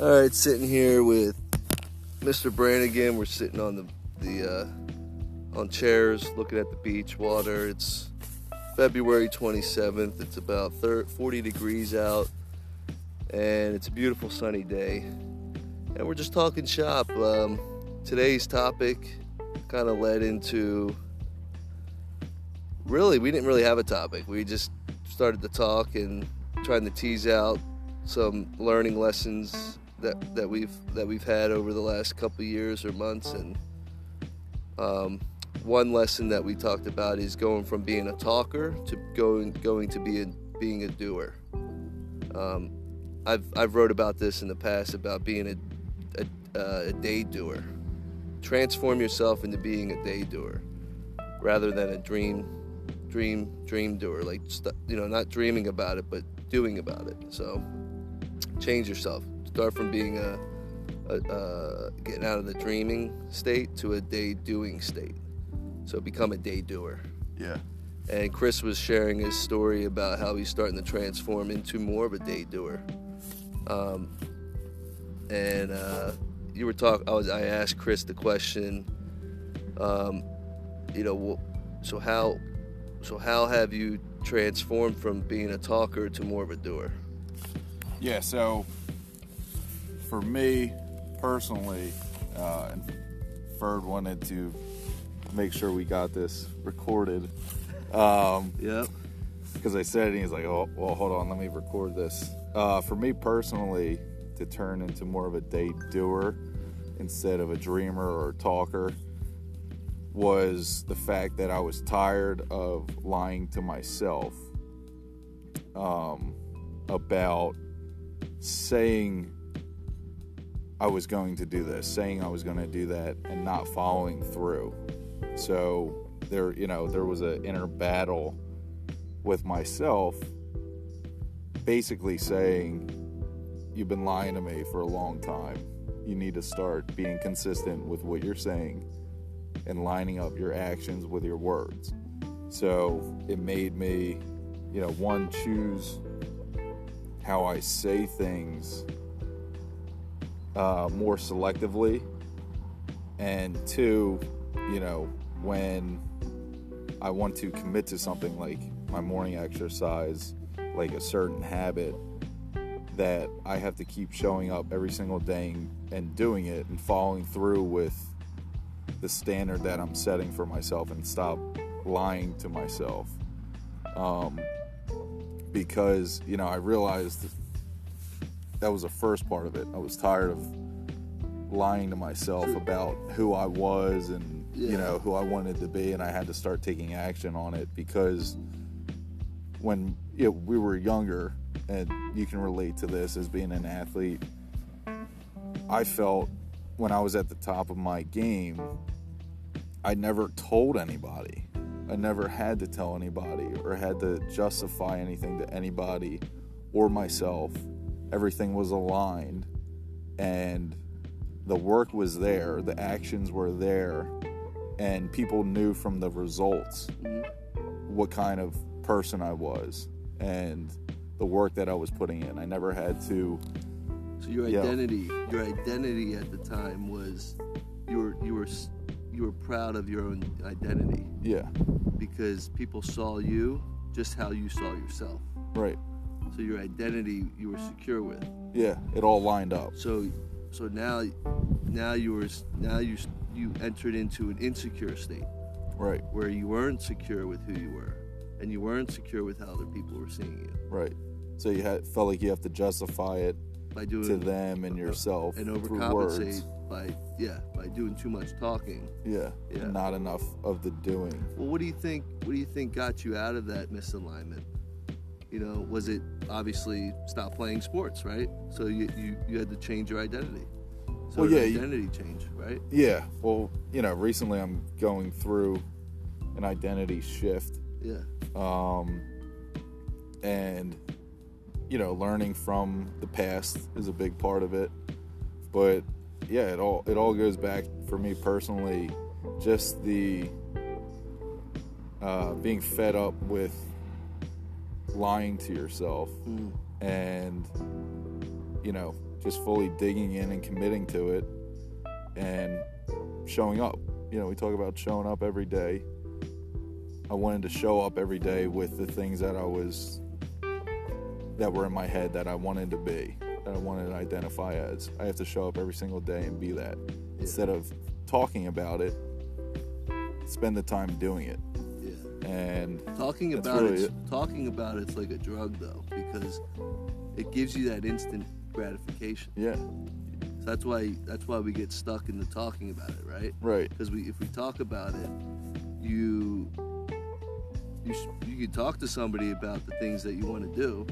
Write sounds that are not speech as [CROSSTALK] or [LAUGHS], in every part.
All right, sitting here with Mr. Brannigan. We're sitting on the the uh, on chairs, looking at the beach water. It's February 27th. It's about 30, 40 degrees out, and it's a beautiful sunny day. And we're just talking shop. Um, today's topic kind of led into really we didn't really have a topic. We just started to talk and trying to tease out some learning lessons that that we've that we've had over the last couple years or months and um, one lesson that we talked about is going from being a talker to going going to be a, being a doer. Um, I've I've wrote about this in the past about being a a, uh, a day doer. Transform yourself into being a day doer rather than a dream dream dream doer. Like you know, not dreaming about it, but doing about it. So change yourself. Start from being a, a, getting out of the dreaming state to a day doing state. So become a day doer. Yeah. And Chris was sharing his story about how he's starting to transform into more of a day doer. Um, and uh, you were talking. I was. I asked Chris the question. Um, you know, so how, so how have you transformed from being a talker to more of a doer? Yeah. So for me personally, uh, and Ferd wanted to make sure we got this recorded. Um, yep. Because I said it, and he's like, "Oh, well, hold on, let me record this." Uh, for me personally, to turn into more of a day doer instead of a dreamer or a talker was the fact that I was tired of lying to myself um, about saying I was going to do this, saying I was going to do that, and not following through. So there, you know, there was an inner battle with myself, basically saying, "You've been lying to me for a long time. You need to start being consistent with what you're saying and lining up your actions with your words." So it made me, you know, one choose how I say things uh, more selectively, and two, you know, when I want to commit to something like my morning exercise, like a certain habit, that I have to keep showing up every single day and doing it and following through with the standard that I'm setting for myself and stop lying to myself. Um, because, you know, I realized that was the first part of it. I was tired of lying to myself about who I was and yeah. you know who I wanted to be, and I had to start taking action on it because when you know, we were younger, and you can relate to this as being an athlete, I felt when I was at the top of my game, I never told anybody. I never had to tell anybody or had to justify anything to anybody or myself everything was aligned and the work was there, the actions were there, and people knew from the results mm-hmm. what kind of person I was and the work that I was putting in. I never had to. So your identity, know, your identity at the time was you were you were you were proud of your own identity. Yeah. Because people saw you just how you saw yourself. Right so your identity you were secure with. Yeah, it all lined up. So, so now, now you were now you you entered into an insecure state, right? Where you weren't secure with who you were, and you weren't secure with how other people were seeing you. Right. So you had felt like you have to justify it by doing to them and yourself and overcompensate by yeah by doing too much talking. Yeah. Yeah. Not enough of the doing. Well, what do you think? What do you think got you out of that misalignment? You know, was it obviously stop playing sports, right? So you, you, you had to change your identity. So well, yeah, identity you, change, right? Yeah. Well, you know, recently I'm going through an identity shift. Yeah. Um, and you know, learning from the past is a big part of it. But yeah, it all it all goes back for me personally, just the uh, being fed up with lying to yourself mm. and you know just fully digging in and committing to it and showing up. You know, we talk about showing up every day. I wanted to show up every day with the things that I was that were in my head that I wanted to be, that I wanted to identify as. I have to show up every single day and be that. Instead of talking about it, spend the time doing it. And Talking about really it, talking about it's like a drug though, because it gives you that instant gratification. yeah, So that's why that's why we get stuck in the talking about it, right? right. Because we if we talk about it, you you you can talk to somebody about the things that you want to do.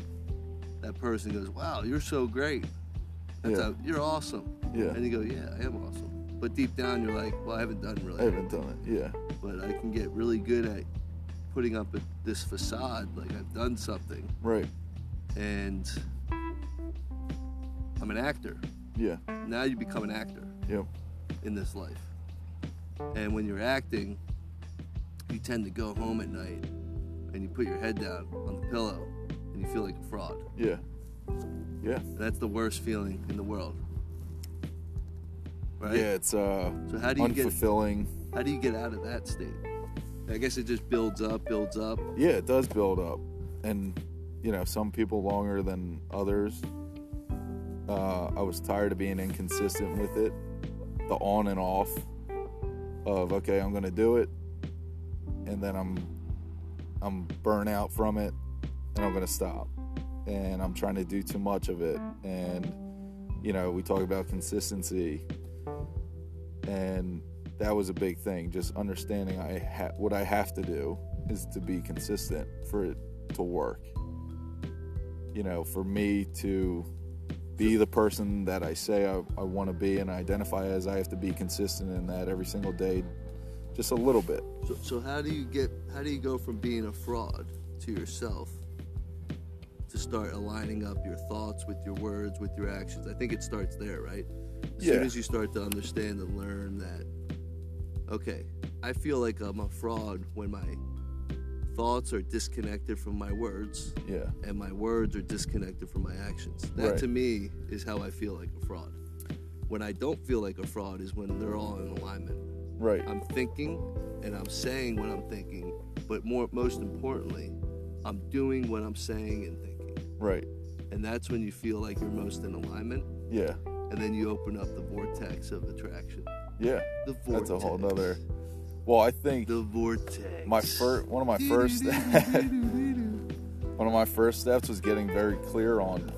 That person goes, "Wow, you're so great. That's Yeah. how, you're awesome." Yeah. And you go, "Yeah, I am awesome." But deep down, you're like, "Well, I haven't done really." I haven't done it. Yeah. but I can get really good at putting up a, this facade, like I've done something, Right. and I'm an actor. Yeah. Now you become an actor Yep. in this life, and when you're acting, you tend to go home at night and you put your head down on the pillow and you feel like a fraud. Yeah. Yeah. And that's the worst feeling in the world, right? Yeah. It's uh So how do you get unfulfilling. how do you get out of that state? I guess it just builds up, builds up. Yeah, it does build up, and you know, some people longer than others. Uh, I was tired of being inconsistent with it, the on and off of okay, I'm gonna do it, and then I'm I'm burnt out from it, and I'm gonna stop, and I'm trying to do too much of it, and you know, we talk about consistency, and that was a big thing. Just understanding I ha- what I have to do is to be consistent for it to work. You know, for me to be the person that I say I, I want to be and identify as, I have to be consistent in that every single day, just a little bit. So, so how do you get how do you go from being a fraud to yourself to start aligning up your thoughts with your words with your actions? I think it starts there, right? As soon as you start to understand and learn that okay, I feel like I'm a fraud when my thoughts are disconnected from my words Yeah, and my words are disconnected from my actions. That Right. to me is how I feel like a fraud. When I don't feel like a fraud is when they're all in alignment. right. I'm thinking and I'm saying what I'm thinking, but more most importantly, I'm doing what I'm saying and thinking. Right. And that's when you feel like you're most in alignment, Yeah. and then you open up the vortex of attraction. Yeah. The vortex. That's a whole nother. Well, I think The vortex. my first one of my first [LAUGHS] [LAUGHS] one of my first steps was getting very clear on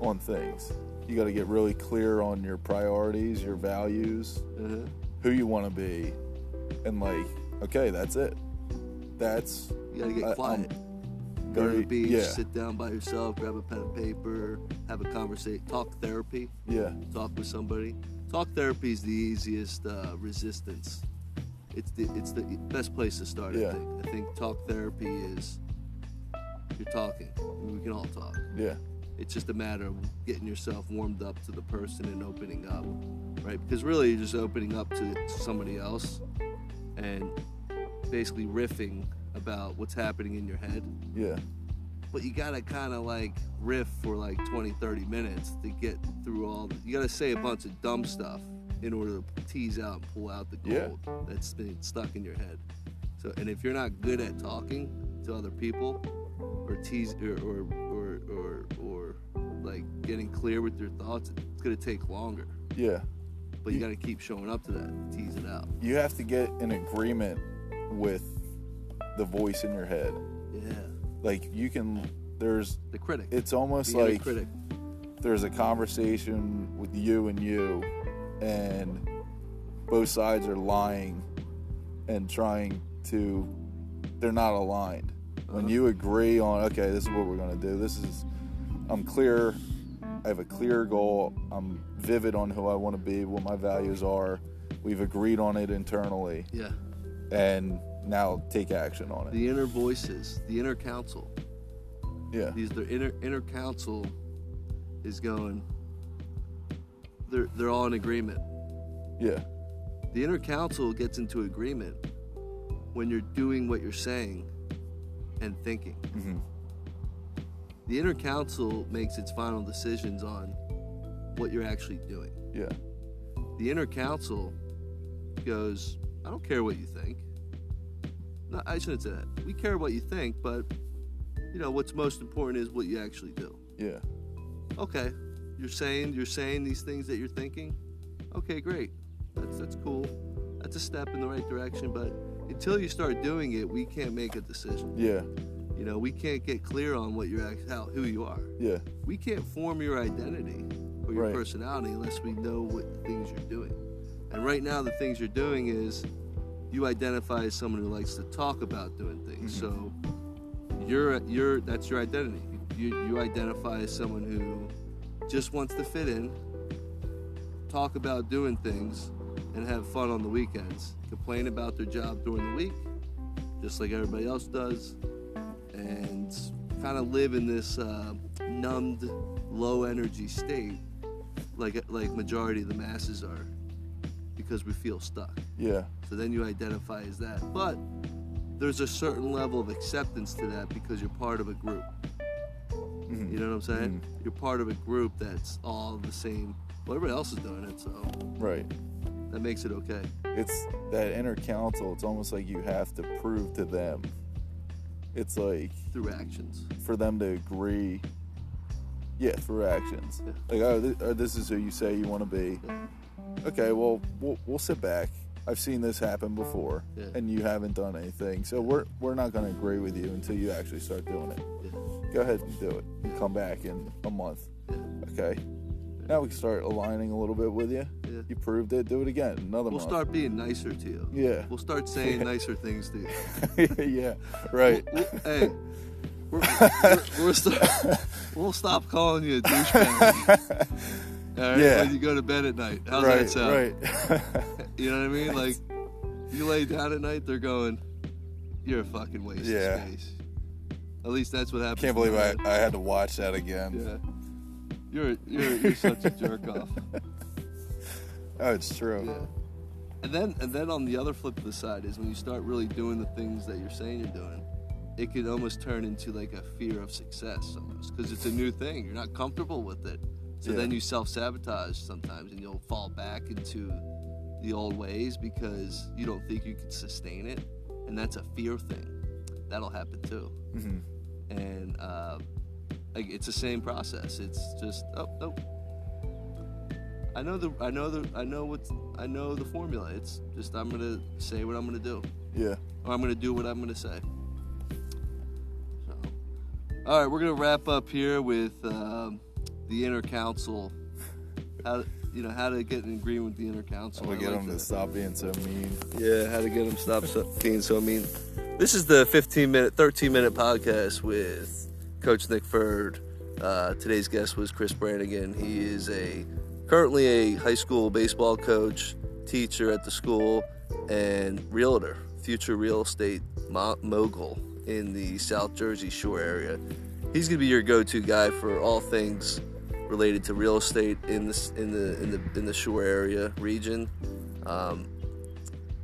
on things. You got to get really clear on your priorities, your values, Uh-huh. who you want to be, and like, okay, that's it. That's You gotta get I- I'm quiet. Go to the beach, yeah, sit down by yourself, grab a pen and paper, have a conversation, talk therapy, yeah, talk with somebody. Talk therapy is the easiest uh, resistance. It's the it's the best place to start. Yeah. I think. I think talk therapy is you're talking. We can all talk. yeah, It's just a matter of getting yourself warmed up to the person and opening up, right? Because really, you're just opening up to somebody else and basically riffing about what's happening in your head yeah, but you gotta kind of like riff for like 20 30 minutes to get through all the, you gotta say a bunch of dumb stuff in order to tease out and pull out the Yeah. gold that's been stuck in your head so and if you're not good at talking to other people or tease or or or, or, or like getting clear with your thoughts it's gonna take longer yeah. but you gotta keep showing up to that to tease it out You have to get in agreement with the voice in your head. yeah Like you can. There's. the critic It's almost the like critic there's a conversation with you and you, and both sides are lying and trying to. They're not aligned. When Uh-huh. you agree on, okay, this is what we're going to do. This is. I'm clear. I have a clear goal. I'm vivid on who I want to be, what my values are. We've agreed on it internally, yeah and now take action on it. the inner voices the inner counsel Yeah, these their inner inner council is going they're they're all in agreement yeah, the inner council gets into agreement when you're doing what you're saying and thinking hmm the inner council makes its final decisions on what you're actually doing. Yeah. The inner council goes, I don't care what you think. No, I shouldn't say that. We care what you think, but you know what's most important is what you actually do. Yeah. Okay, you're saying you're saying these things that you're thinking. Okay, great. That's that's cool. That's a step in the right direction, but until you start doing it, we can't make a decision. Yeah. You know, we can't get clear on what you're how who you are. Yeah. We can't form your identity or your Right. personality unless we know what things you're doing. And right now, the things you're doing is you identify as someone who likes to talk about doing things. So you're you're that's your identity. You you identify as someone who just wants to fit in, talk about doing things, and have fun on the weekends. Complain about their job during the week, just like everybody else does, and kind of live in this uh, numbed, low energy state, like like majority of the masses are, because we feel stuck. Yeah. So then you identify as that. But there's a certain level of acceptance to that because you're part of a group. Mhm. You know what I'm saying? You're part of a group that's all the same. Well, everybody else is doing it, so Right. that makes it okay. It's that inner council. It's almost like you have to prove to them. It's like Through actions. for them to agree. Yeah, through actions. Yeah. Like, oh, th- oh, this is who you say you want to be. Yeah. Okay, well, we'll we'll sit back. I've seen this happen before, Yeah. and you haven't done anything. So we're we're not going to agree with you until you actually start doing it. Yeah. Go ahead and do it. And come back in a month. Yeah. Okay. Now we can start aligning a little bit with you. Yeah. You proved it. Do it again. Another We'll month. start being nicer to you. Yeah. We'll start saying [LAUGHS] nicer things to you. [LAUGHS] yeah. Right. We'll- hey, we're, we're, we're start, [LAUGHS] we'll stop calling you a douchebag. All right, Yeah. when you go to bed at night. How's right. that sound? Right. [LAUGHS] You know what I mean? Like, you lay down at night, they're going, "You're a fucking waste Yeah. of space." At least that's what happens. Can't believe I. I had to watch that again. Yeah. You're you're you're such a jerk off. [LAUGHS] Oh, it's true. Yeah. And then and then on the other flip of the side is when you start really doing the things that you're saying you're doing, it can almost turn into like a fear of success almost because it's a new thing. You're not comfortable with it. So Yeah. then you self sabotage sometimes and you'll fall back into the old ways because you don't think you can sustain it. And that's a fear thing. That'll happen too. hmm And uh, it's the same process. It's just oh nope. I know the I know the I know what's I know the formula. It's just I'm gonna say what I'm gonna do, Yeah. or I'm gonna do what I'm gonna say. So, all right, we're gonna wrap up here with um, the inner council. How you know how to get in agreement with the inner council. I'm gonna get like him to stop being so mean. Yeah, how to get them stop so- being so mean. This is the 15 minute, 13 minute podcast with Coach Nick Ferd. Uh, today's guest was Chris Brannigan. He is a currently a high school baseball coach, teacher at the school, and realtor, future real estate mo- mogul in the South Jersey Shore area. He's gonna be your go-to guy for all things related to real estate in this in the in the in the Shore area region. Um,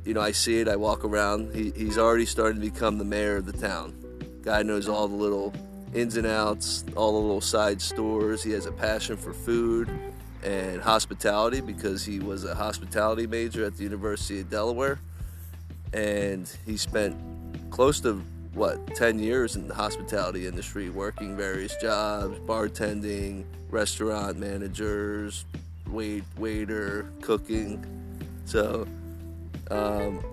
you know, I see it. I walk around. He, he's already starting to become the mayor of the town. Guy knows all the little ins and outs, all the little side stores. He has a passion for food and hospitality because he was a hospitality major at the University of Delaware, and he spent close to what 10 years in the hospitality industry working various jobs bartending restaurant managers wait waiter cooking. So um,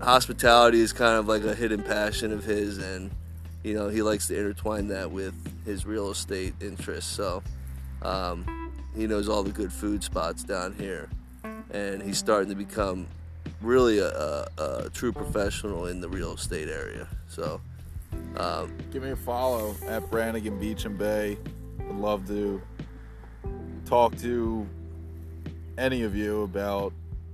hospitality is kind of like a hidden passion of his and you know he likes to intertwine that with his real estate interests. So um, he knows all the good food spots down here and he's starting to become really a, a, a true professional in the real estate area so um, Give me a follow at Brannigan Beach and Bay. Would love to talk to any of you about,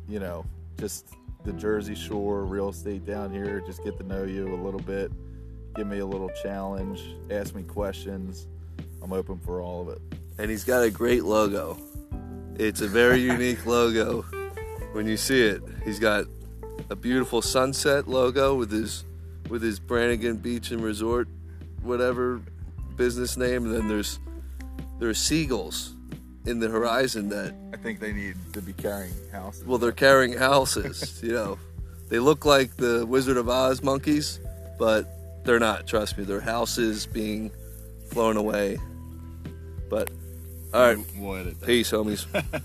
you know, just the Jersey Shore real estate down here. Just get to know you a little bit. Give me a little challenge. Ask me questions. I'm open for all of it. and he's got a great logo. It's a very [LAUGHS] unique logo. When you see it, he's got a beautiful sunset logo with his with his Brannigan Beach and Resort, whatever business name, and then there's there's seagulls in the horizon that I think they need to be carrying houses. well they're carrying houses. [LAUGHS] you know, they look like the Wizard of Oz monkeys, but they're not. Trust me, they're houses being flown away. But all right, We'll peace, homies. [LAUGHS]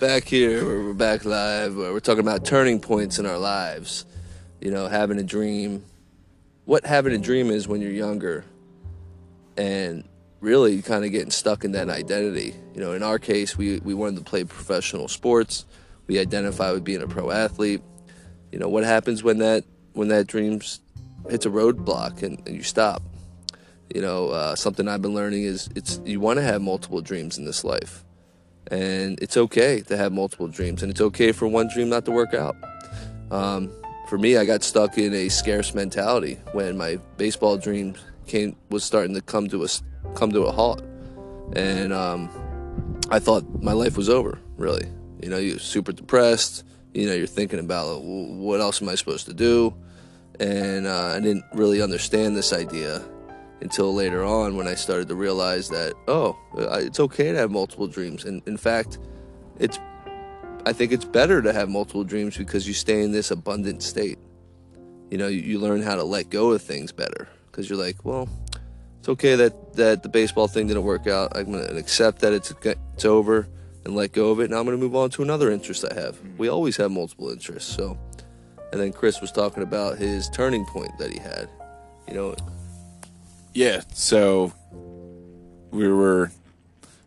back here we're back live we're talking about turning points in our lives you know having a dream. What having a dream is when you're younger and really kind of getting stuck in that identity. You know in our case we, we wanted to play professional sports. We identify with being a pro athlete. You know what happens when that when that dream hits a roadblock and, and you stop? You know uh, something i've been learning is it's you want to have multiple dreams in this life and it's okay to have multiple dreams and it's okay for one dream not to work out. Um, for me i got stuck in a scarce mentality when my baseball dream came was starting to come to a come to a halt. And um, i thought my life was over really. You know you're super depressed. You know you're thinking about "Well, what else am i supposed to do? And uh, i didn't really understand this idea until later on when I started to realize that oh, it's okay to have multiple dreams. And in fact, it's I think it's better to have multiple dreams because you stay in this abundant state. You know, you, you learn how to let go of things better because you're like, well, it's okay that that the baseball thing didn't work out. I'm gonna accept that it's it's over and let go of it. And I'm gonna move on to another interest I have. Mm-hmm. We always have multiple interests. So, and then Chris was talking about his turning point that he had. You know, Yeah, so we were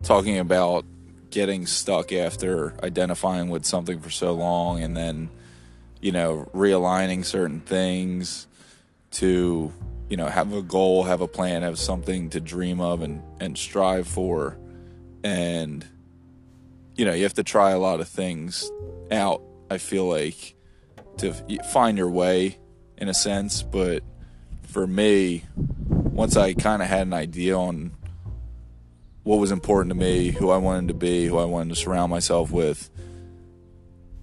talking about getting stuck after identifying with something for so long and then, you know, realigning certain things to, you know, have a goal, have a plan, have something to dream of and, and strive for. And, you know, you have to try a lot of things out, I feel like, to find your way in a sense. But for me, once I kind of had an idea on what was important to me, who I wanted to be, who I wanted to surround myself with,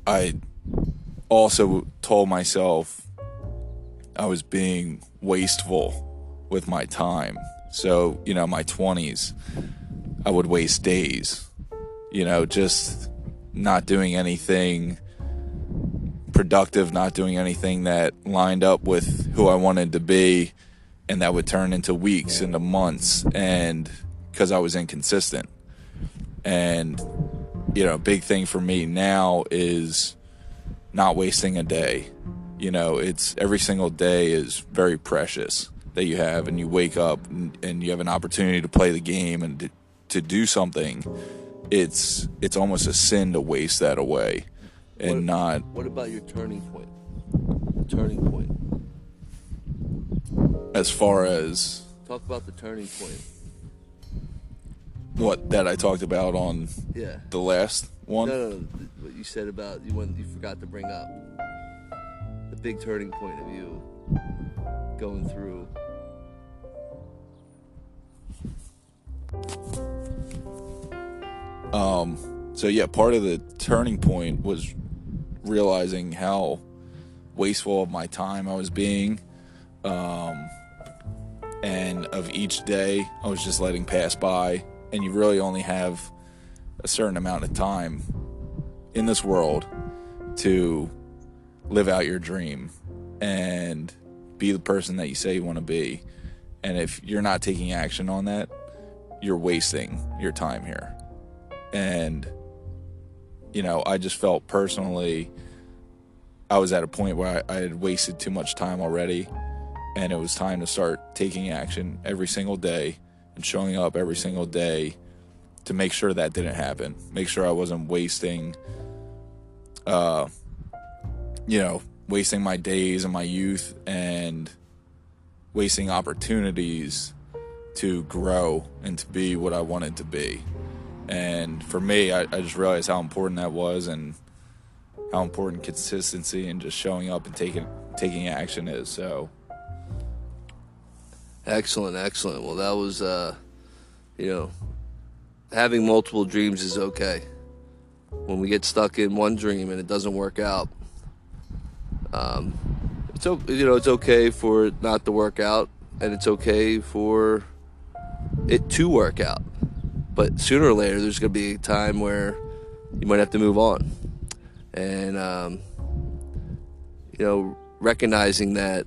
I also told myself I was being wasteful with my time. So, you know, my 20s, I would waste days, you know, just not doing anything productive, not doing anything that lined up with who I wanted to be and that would turn into weeks into months and because i was inconsistent and you know big thing for me now is not wasting a day you know it's every single day is very precious that you have and you wake up and, and you have an opportunity to play the game and to, to do something it's it's almost a sin to waste that away and What- not What about your turning point? Turning point. As far as Talk about the turning point. what that I talked about on Yeah. the last one. No, no, no. What you said about you when you forgot to bring up the big turning point of you going through. Um, so yeah, part of the turning point was realizing how wasteful of my time I was being, um, and of each day I was just letting pass by. And you really only have a certain amount of time in this world to live out your dream and be the person that you say you want to be. And if you're not taking action on that, you're wasting your time here and you know i just felt personally i was at a point where I, I had wasted too much time already and it was time to start taking action every single day and showing up every single day to make sure that didn't happen make sure i wasn't wasting uh you know wasting my days and my youth and wasting opportunities to grow and to be what i wanted to be and for me, I, I just realized how important that was and how important consistency and just showing up and taking taking action is. So Excellent, excellent. Well, that was, uh, you know, having multiple dreams is okay. When we get stuck in one dream and it doesn't work out, um, it's you know it's okay for it not to work out, and it's okay for it to work out. But sooner or later, there's going to be a time where you might have to move on, and um, you know recognizing that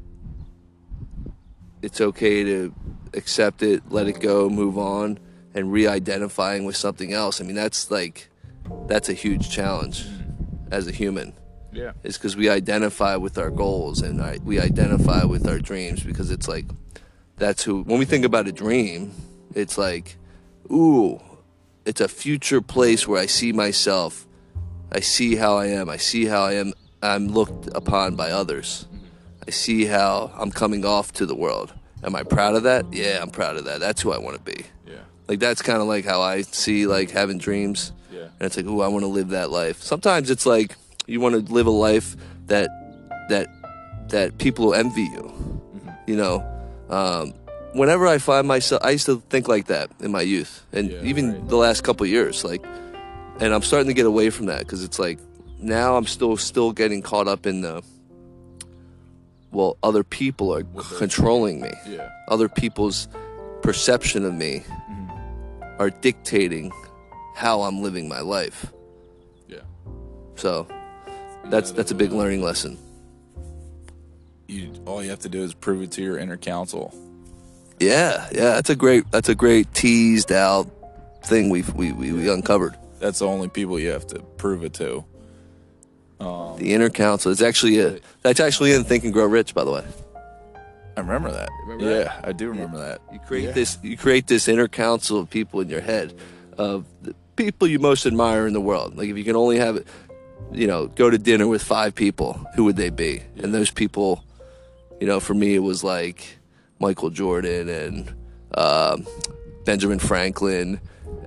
it's okay to accept it, let it go, move on, and re-identifying with something else. I mean, that's like that's a huge challenge as a human Yeah. It's because we identify with our goals and I, we identify with our dreams because it's like that's who when we think about a dream it's like ooh it's a future place where i see myself i see how i am i see how i am i'm looked upon by others i see how i'm coming off to the world am i proud of that yeah i'm proud of that that's who i want to be Yeah. like that's kind of like how i see like having dreams Yeah. and it's like, ooh, I want to live that life. Sometimes it's like you want to live a life that that that people will envy you. You know, um, whenever I find myself, I used to think like that in my youth, and Yeah, even right. the last couple of years. Like, and I'm starting to get away from that because it's like now I'm still still getting caught up in the well, other people are controlling me. Yeah. Other people's perception of me Mm-hmm. are dictating how I'm living my life. Yeah. So that's that's a big learning lesson. You all you have to do is prove it to your inner counsel. Yeah, yeah, that's a great that's a great teased out thing we've we we, we uncovered. That's the only people you have to prove it to. Um, The inner Council. It's actually a that's actually in Think and Grow Rich, by the way. I remember that. Remember yeah, that? I do remember that. You create Yeah. this you create this inner council of people in your head of the people you most admire in the world. Like if you can only have it you know, go to dinner with five people, who would they be? And those people, you know, for me it was like Michael Jordan and um Benjamin Franklin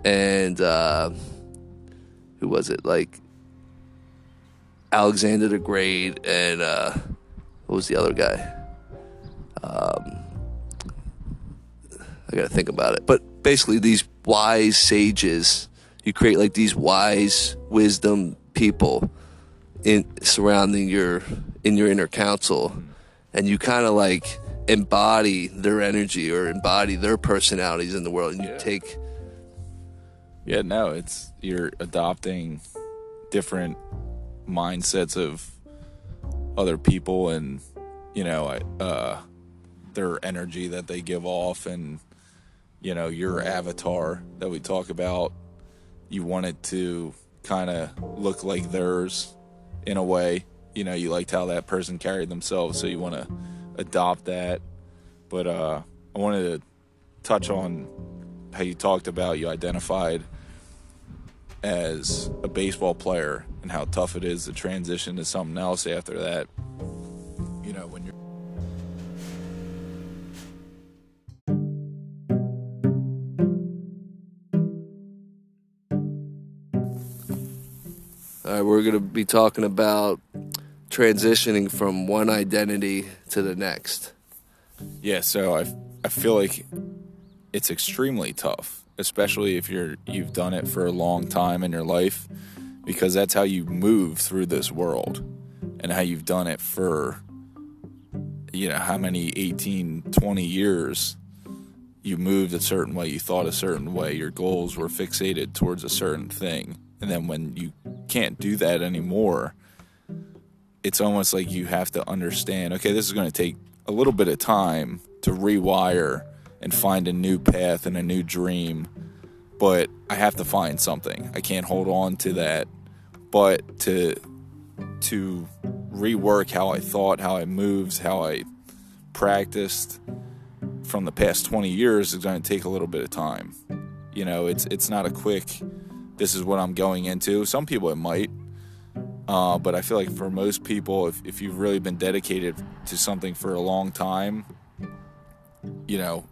and uh, who was it? Like Alexander the Great and uh, what was the other guy? Um, I gotta think about it. But basically, these wise sages, you create like these wise wisdom people in surrounding your in your inner council, and you kind of like embody their energy or embody their personalities in the world, and you Yeah. take Yeah, no, it's you're adopting different mindsets of other people and you know, uh their energy that they give off and you know, your avatar that we talk about, you want it to kind of look like theirs in a way. You know, you liked how that person carried themselves, so you want to adopt that. But uh I wanted to touch on how you talked about you identified as a baseball player and how tough it is to transition to something else after that. You know, when you're All right, we're going to be talking about transitioning from one identity to the next. Yeah, so I I feel like it's extremely tough, especially if you're you've done it for a long time in your life because that's how you move through this world and how you've done it for you know, how many 18, 20 years you moved a certain way, you thought a certain way, your goals were fixated towards a certain thing. And then when you can't do that anymore, it's almost like you have to understand okay, this is going to take a little bit of time to rewire and find a new path and a new dream. But I have to find something. I can't hold on to that. But to to rework how I thought, how I moved, how I practiced from the past 20 years is going to take a little bit of time. You know, it's it's not a quick this is what I'm going into. Some people it might, uh, but I feel like for most people, if, if you've really been dedicated to something for a long time, you know,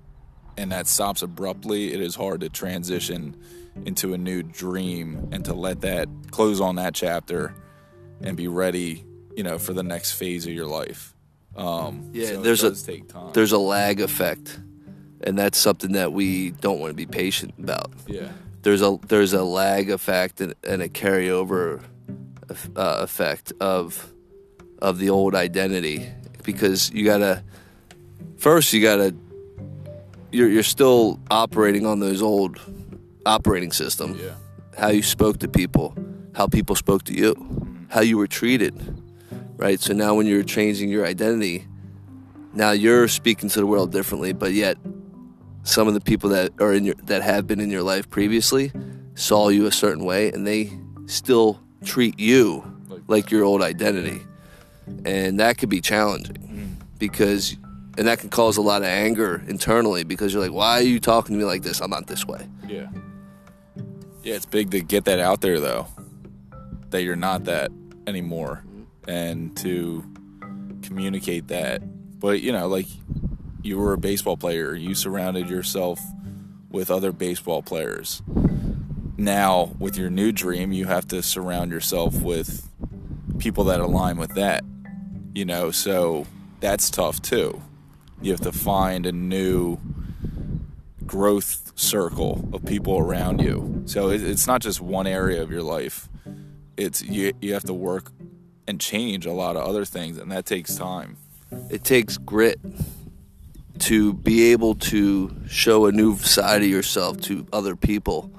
and that stops abruptly, it is hard to transition into a new dream and to let that close on that chapter and be ready, you know, for the next phase of your life. Um, Yeah, so there's a- take time. There's a lag effect, and that's something that we don't want to be patient about. yeah, There's a there's a lag effect and, and a carryover uh, effect of of the old identity because you gotta first you gotta you're you're still operating on those old operating system. Yeah. How you spoke to people, how people spoke to you, how you were treated. Right? So now when you're changing your identity, now you're speaking to the world differently, but yet some of the people that are in your that have been in your life previously saw you a certain way and they still treat you Like like your old identity. And that could be challenging mm. because and that can cause a lot of anger internally because you're like, why are you talking to me like this? I'm not this way. Yeah. Yeah, it's big to get that out there though. That you're not that anymore mm-hmm. and to communicate that. But you know, like you were a baseball player, you surrounded yourself with other baseball players. Now, with your new dream, you have to surround yourself with people that align with that. You know, so that's tough too. You have to find a new growth circle of people around you. So it, it's not just one area of your life. It's you you have to work and change a lot of other things and that takes time. It takes grit to be able to show a new side of yourself to other people.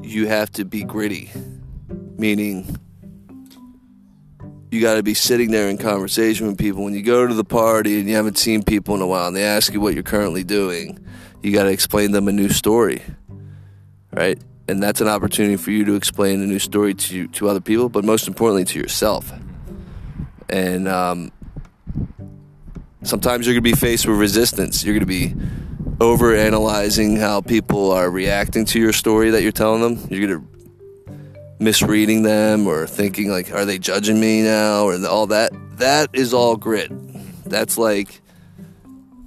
You have to be gritty, meaning you got to be sitting there in conversation with people. When you go to the party and you haven't seen people in a while and they ask you what you're currently doing, you got to explain them a new story, right? And that's an opportunity for you to explain a new story to to other people, but most importantly to yourself. And um, sometimes you're going to be faced with resistance. You're going to be over analyzing how people are reacting to your story that you're telling them. You're going to misreading them or thinking like are they judging me now or all that that is all grit that's like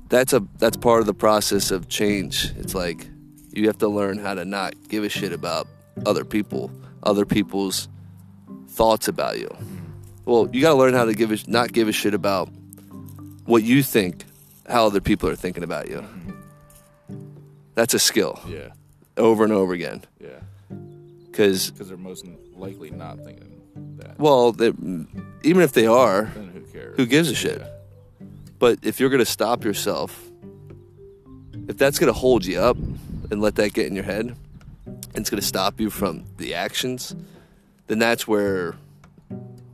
that's a that's part of the process of change. It's like you have to learn how to not give a shit about other people other people's thoughts about you. Mm-hmm. Well you got to learn how to give a, not give a shit about what you think how other people are thinking about you. Mm-hmm. That's a skill. Yeah. over and over again. Yeah. because Cuz they're most likely not thinking that. well they, even if they are Then who cares? who gives a shit But if you're going to stop yourself, if that's going to hold you up and let that get in your head, and it's going to stop you from the actions, then that's where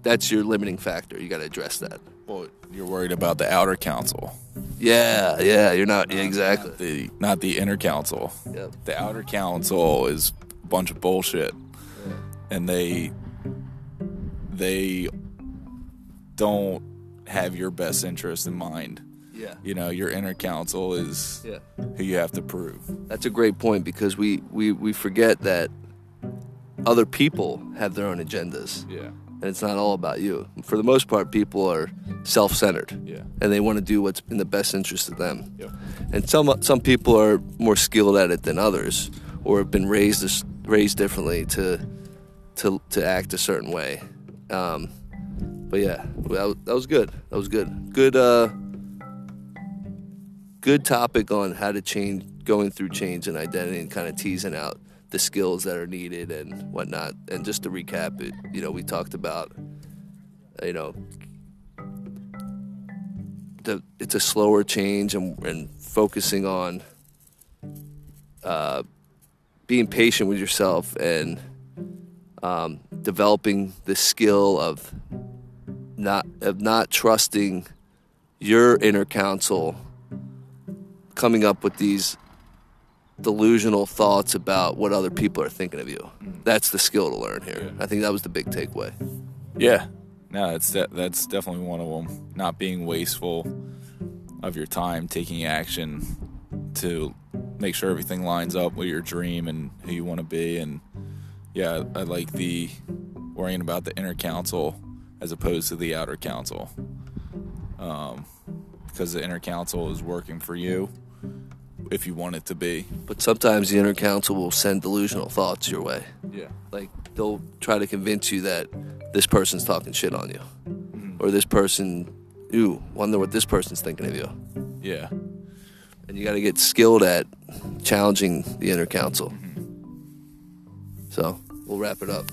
that's your limiting factor. You got to address that. Well, you're worried about the outer council. Yeah, yeah, you're not yeah, exactly. Not the not the inner council. Yep. The outer council is a bunch of bullshit. And they they don't have your best interest in mind. Yeah, You know, your inner council is yeah. who you have to prove. That's a great point because we we we forget that other people have their own agendas, Yeah. and it's not all about you. For the most part, people are self-centered. Yeah. and they want to do what's in the best interest of them. Yep. And some some people are more skilled at it than others, or have been raised raised differently to to to act a certain way. Um, but yeah, that was, that was good. That was good. Good uh, good topic on how to change, going through change and identity, and kind of teasing out the skills that are needed and whatnot. And just to recap it, you know, we talked about, you know, the it's a slower change and, and focusing on uh, being patient with yourself and um, developing the skill of not of not trusting your inner counsel coming up with these delusional thoughts about what other people are thinking of you. Mm. That's the skill to learn here. Yeah. I think that was the big takeaway. Yeah. No, that's de- that's definitely one of them. Not being wasteful of your time, taking action to make sure everything lines up with your dream and who you want to be. And yeah, I like the worrying about the inner council as opposed to the outer council, um, because the inner council is working for you if you want it to be. But sometimes the inner counsel will send delusional thoughts your way. Yeah. Like they'll try to convince you that this person's talking shit on you, or this person, ooh, wonder what this person's thinking of you. Yeah. And you got to get skilled at challenging the inner counsel. So we'll wrap it up.